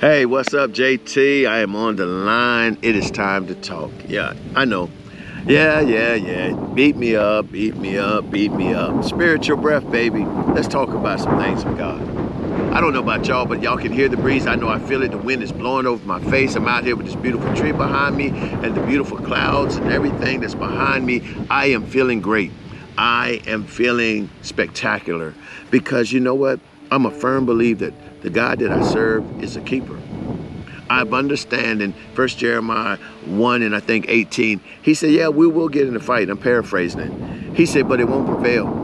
Hey, what's up, JT? I am on the line. It is time to talk. Yeah, I know. Yeah, yeah, yeah. Beat me up, beat me up, beat me up. Spiritual breath, baby. Let's talk about some things of God. I don't know about y'all, but y'all can hear the breeze. I know I feel it. The wind is blowing over my face. I'm out here with this beautiful tree behind me and the beautiful clouds and everything that's behind me. I am feeling great. I am feeling spectacular because you know what? I'm a firm believer that the God that I serve is a keeper. I've understand in First Jeremiah 1 and I think 18, he said, yeah, we will get in a fight. I'm paraphrasing it. He said, but it won't prevail.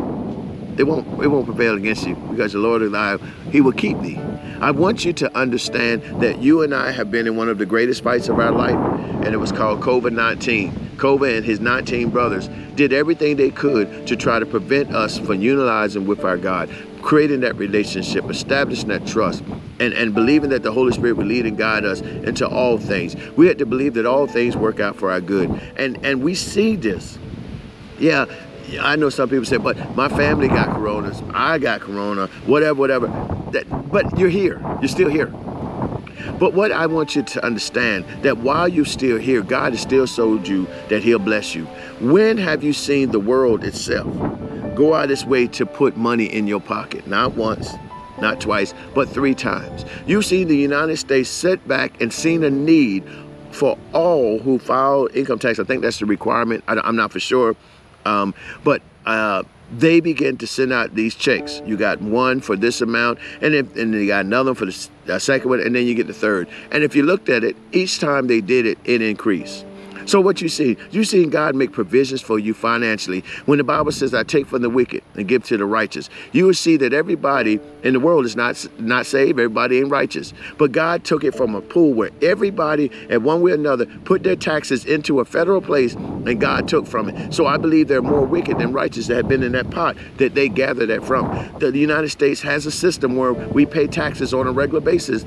It won't, it won't prevail against you because the Lord is alive. He will keep thee. I want you to understand that you and I have been in one of the greatest fights of our life, and it was called COVID-19. COVID and his 19 brothers did everything they could to try to prevent us from utilizing with our God, creating that relationship, establishing that trust, and, and believing that the Holy Spirit would lead and guide us into all things. We had to believe that all things work out for our good. And, and we see this. Yeah, I know some people say, but my family got corona, I got corona, whatever, whatever. That, but you're here, you're still here. But what I want you to understand that while you're still here, God has still showed you that he'll bless you. When have you seen the world itself go out this way to put money in your pocket? Not once, not twice, but three times. You've seen the United States sit back and seen a need for all who file income tax. I think that's the requirement. I, am not for sure. Um, but uh, they begin to send out these checks. You got one for this amount, and and you got another for the second one, and then you get the third. And if you looked at it, each time they did it, it increased. So what you see, you seen God make provisions for you financially. When the Bible says, I take from the wicked and give to the righteous, you will see that everybody in the world is not, not saved, everybody ain't righteous. But God took it from a pool where everybody, at one way or another, put their taxes into a federal place and God took from it. So I believe there are more wicked than righteous that have been in that pot that they gather that from. The, the United States has a system where we pay taxes on a regular basis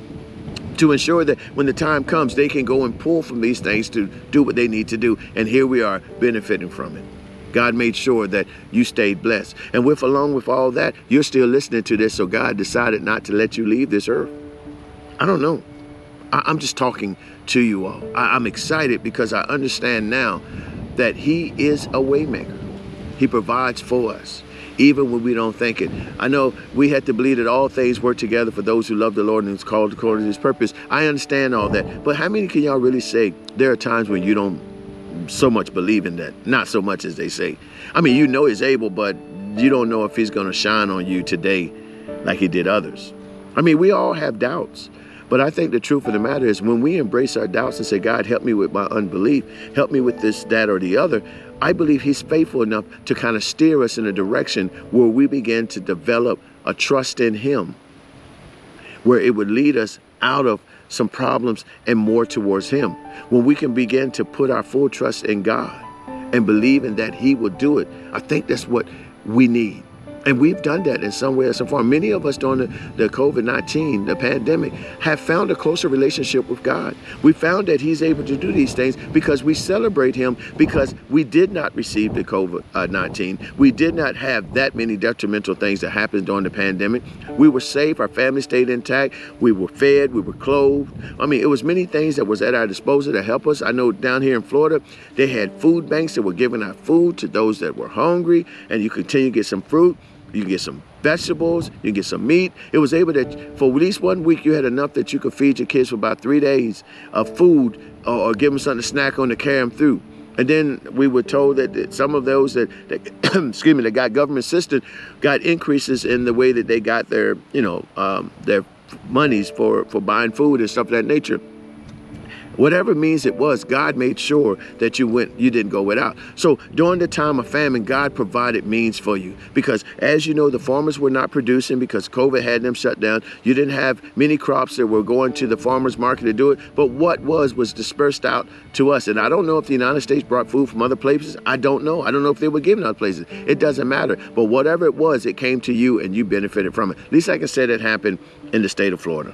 to ensure that when the time comes, they can go and pull from these things to do what they need to do. And here we are benefiting from it. God made sure that you stayed blessed. And with along with all that, you're still listening to this, so God decided not to let you leave this earth. I don't know. I, am just talking to you all. I, I'm excited because I understand now that He is a waymaker. He provides for us even when we don't think it. I know we have to believe that all things work together for those who love the Lord and is called according to his purpose. I understand all that. But how many can y'all really say there are times when you don't so much believe in that? Not so much as they say. I mean, you know he's able, but you don't know if he's going to shine on you today like he did others. I mean, we all have doubts. But I think the truth of the matter is when we embrace our doubts and say, God, help me with my unbelief, help me with this, that, or the other, I believe he's faithful enough to kind of steer us in a direction where we begin to develop a trust in him, where it would lead us out of some problems and more towards him. When we can begin to put our full trust in God and believe in that he will do it, I think that's what we need. And we've done that in some way or some form. Many of us during the, the COVID-19, the pandemic, have found a closer relationship with God. We found that he's able to do these things because we celebrate him because we did not receive the COVID-19. We did not have that many detrimental things that happened during the pandemic. We were safe, our family stayed intact, we were fed, we were clothed. I mean, it was many things that was at our disposal to help us. I know down here in Florida, they had food banks that were giving out food to those that were hungry and you continue to get some fruit. You can get some vegetables, you can get some meat. It was able that for at least one week you had enough that you could feed your kids for about three days of food or, or give them something to snack on to carry them through. And then we were told that some of those that, that excuse me, that got government assistance got increases in the way that they got their, you know, um, their monies for, for buying food and stuff of that nature. Whatever means it was, God made sure that you went, you didn't go without. So during the time of famine, God provided means for you. Because as you know, the farmers were not producing because COVID had them shut down. You didn't have many crops that were going to the farmers market to do it. But what was, was dispersed out to us. And I don't know if the United States brought food from other places. I don't know. I don't know if they were given other places. It doesn't matter. But whatever it was, it came to you and you benefited from it. At least I can say that happened in the state of Florida.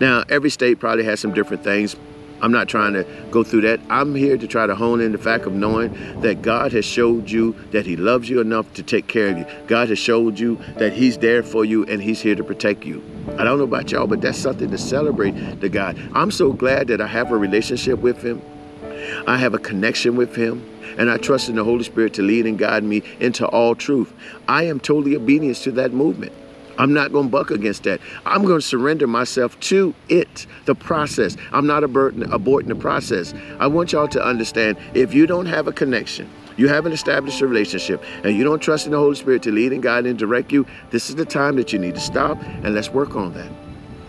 Now, every state probably has some different things I'm not trying to go through that. I'm here to try to hone in the fact of knowing that God has showed you that He loves you enough to take care of you. God has showed you that He's there for you and He's here to protect you. I don't know about y'all, but that's something to celebrate to God. I'm so glad that I have a relationship with Him. I have a connection with Him and I trust in the Holy Spirit to lead and guide me into all truth. I am totally obedient to that movement. I'm not going to buck against that. I'm going to surrender myself to it, the process. I'm not aborting, aborting the process. I want y'all to understand if you don't have a connection, you haven't established a relationship, and you don't trust in the Holy Spirit to lead and guide and direct you, this is the time that you need to stop and let's work on that.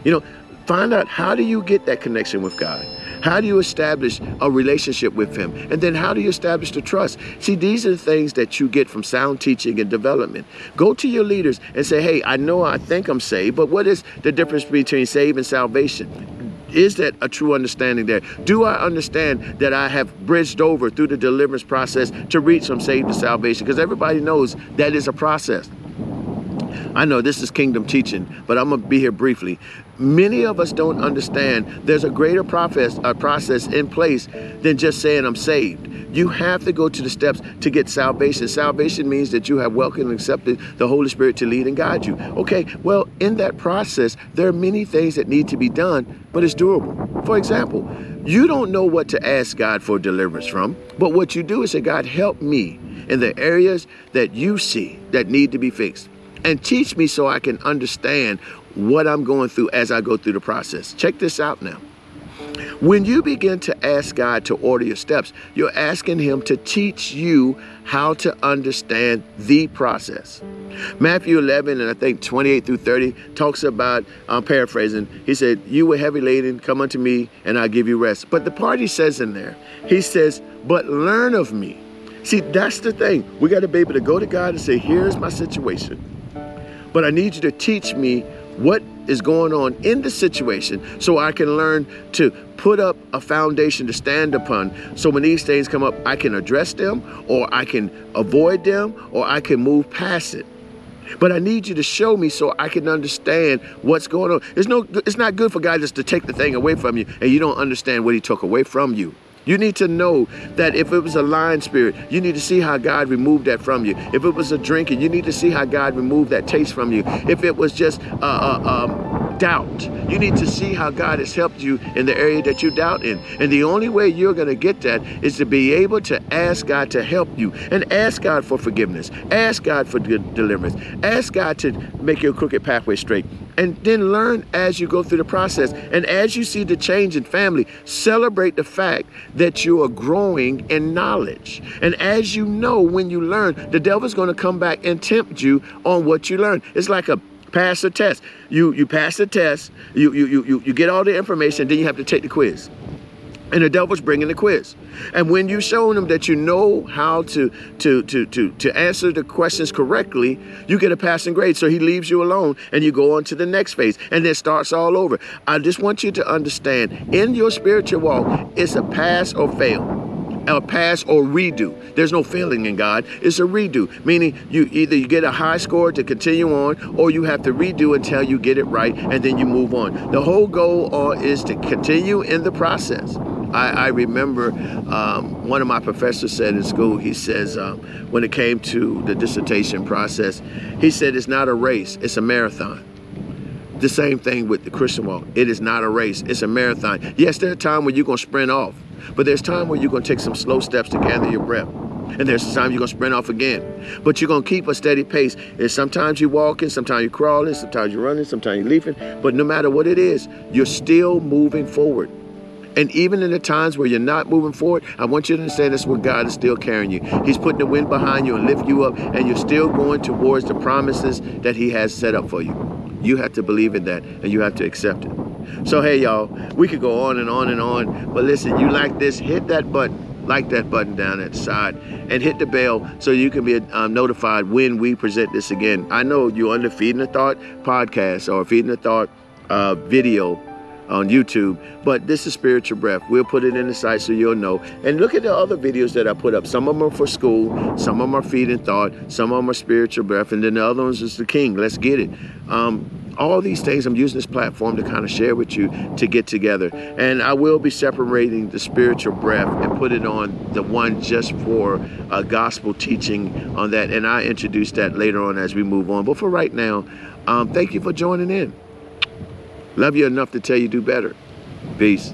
You know, find out how do you get that connection with God? How do you establish a relationship with Him? And then how do you establish the trust? See, these are the things that you get from sound teaching and development. Go to your leaders and say, hey, I know I think I'm saved, but what is the difference between saved and salvation? Is that a true understanding there? Do I understand that I have bridged over through the deliverance process to reach from saved to salvation? Because everybody knows that is a process. I know this is kingdom teaching, but I'm going to be here briefly. Many of us don't understand there's a greater process, a process in place than just saying I'm saved. You have to go to the steps to get salvation. Salvation means that you have welcomed and accepted the Holy Spirit to lead and guide you. Okay, well, in that process, there are many things that need to be done, but it's doable. For example, you don't know what to ask God for deliverance from, but what you do is say, God, help me in the areas that you see that need to be fixed and teach me so I can understand what I'm going through as I go through the process. Check this out now. When you begin to ask God to order your steps, you're asking Him to teach you how to understand the process. Matthew 11 and I think 28 through 30 talks about, I'm paraphrasing, he said, You were heavy laden, come unto me, and I'll give you rest. But the part he says in there, he says, But learn of me. See, that's the thing. We got to be able to go to God and say, Here's my situation. But I need you to teach me what is going on in the situation so I can learn to put up a foundation to stand upon. So when these things come up, I can address them or I can avoid them or I can move past it. But I need you to show me so I can understand what's going on. It's no it's not good for God just to take the thing away from you and you don't understand what he took away from you. You need to know that if it was a lying spirit, you need to see how God removed that from you. If it was a drinking, you need to see how God removed that taste from you. If it was just uh, uh, um, doubt, you need to see how God has helped you in the area that you doubt in. And the only way you're going to get that is to be able to ask God to help you and ask God for forgiveness. Ask God for deliverance. Ask God to make your crooked pathway straight and then learn as you go through the process. And as you see the change in family, celebrate the fact that you are growing in knowledge. And as you know, when you learn, the devil's going to come back and tempt you on what you learn. It's like a pass a test. You you pass the test, you you you you get all the information, then you have to take the quiz and the devil's bringing the quiz. And when you show them that you know how to, to, to, to, to answer the questions correctly, you get a passing grade. So he leaves you alone and you go on to the next phase and then starts all over. I just want you to understand in your spiritual walk, it's a pass or fail a pass or redo. There's no failing in God. It's a redo, meaning you either you get a high score to continue on, or you have to redo until you get it right, and then you move on. The whole goal uh, is to continue in the process. I, I remember um, one of my professors said in school, he says, um, when it came to the dissertation process, he said, it's not a race, it's a marathon. The same thing with the Christian walk. It is not a race, it's a marathon. Yes, there's a time when you're going to sprint off, but there's time where you're going to take some slow steps to gather your breath. And there's a time you're gonna sprint off again. But you're gonna keep a steady pace. And sometimes you're walking, sometimes you're crawling, sometimes you're running, sometimes you're leaping. But no matter what it is, you're still moving forward. And even in the times where you're not moving forward, I want you to understand this where God is still carrying you. He's putting the wind behind you and lift you up, and you're still going towards the promises that He has set up for you. You have to believe in that, and you have to accept it. So, hey, y'all, we could go on and on and on, but listen, you like this, hit that button like that button down at the side and hit the bell so you can be um, notified when we present this again. I know you're under Feeding the Thought podcast or Feeding the Thought uh, video on YouTube. But this is Spiritual Breath. We'll put it in the site so you'll know. And look at the other videos that I put up. Some of them are for school, some of them are feeding thought, some of them are spiritual breath, and then the other ones is the King. Let's get it. Um, all these things. I'm using this platform to kind of share with you to get together. And I will be separating the spiritual breath and put it on the one just for uh, gospel teaching on that. And I introduce that later on as we move on. But for right now, um, thank you for joining in. Love you enough to tell you do better. Peace.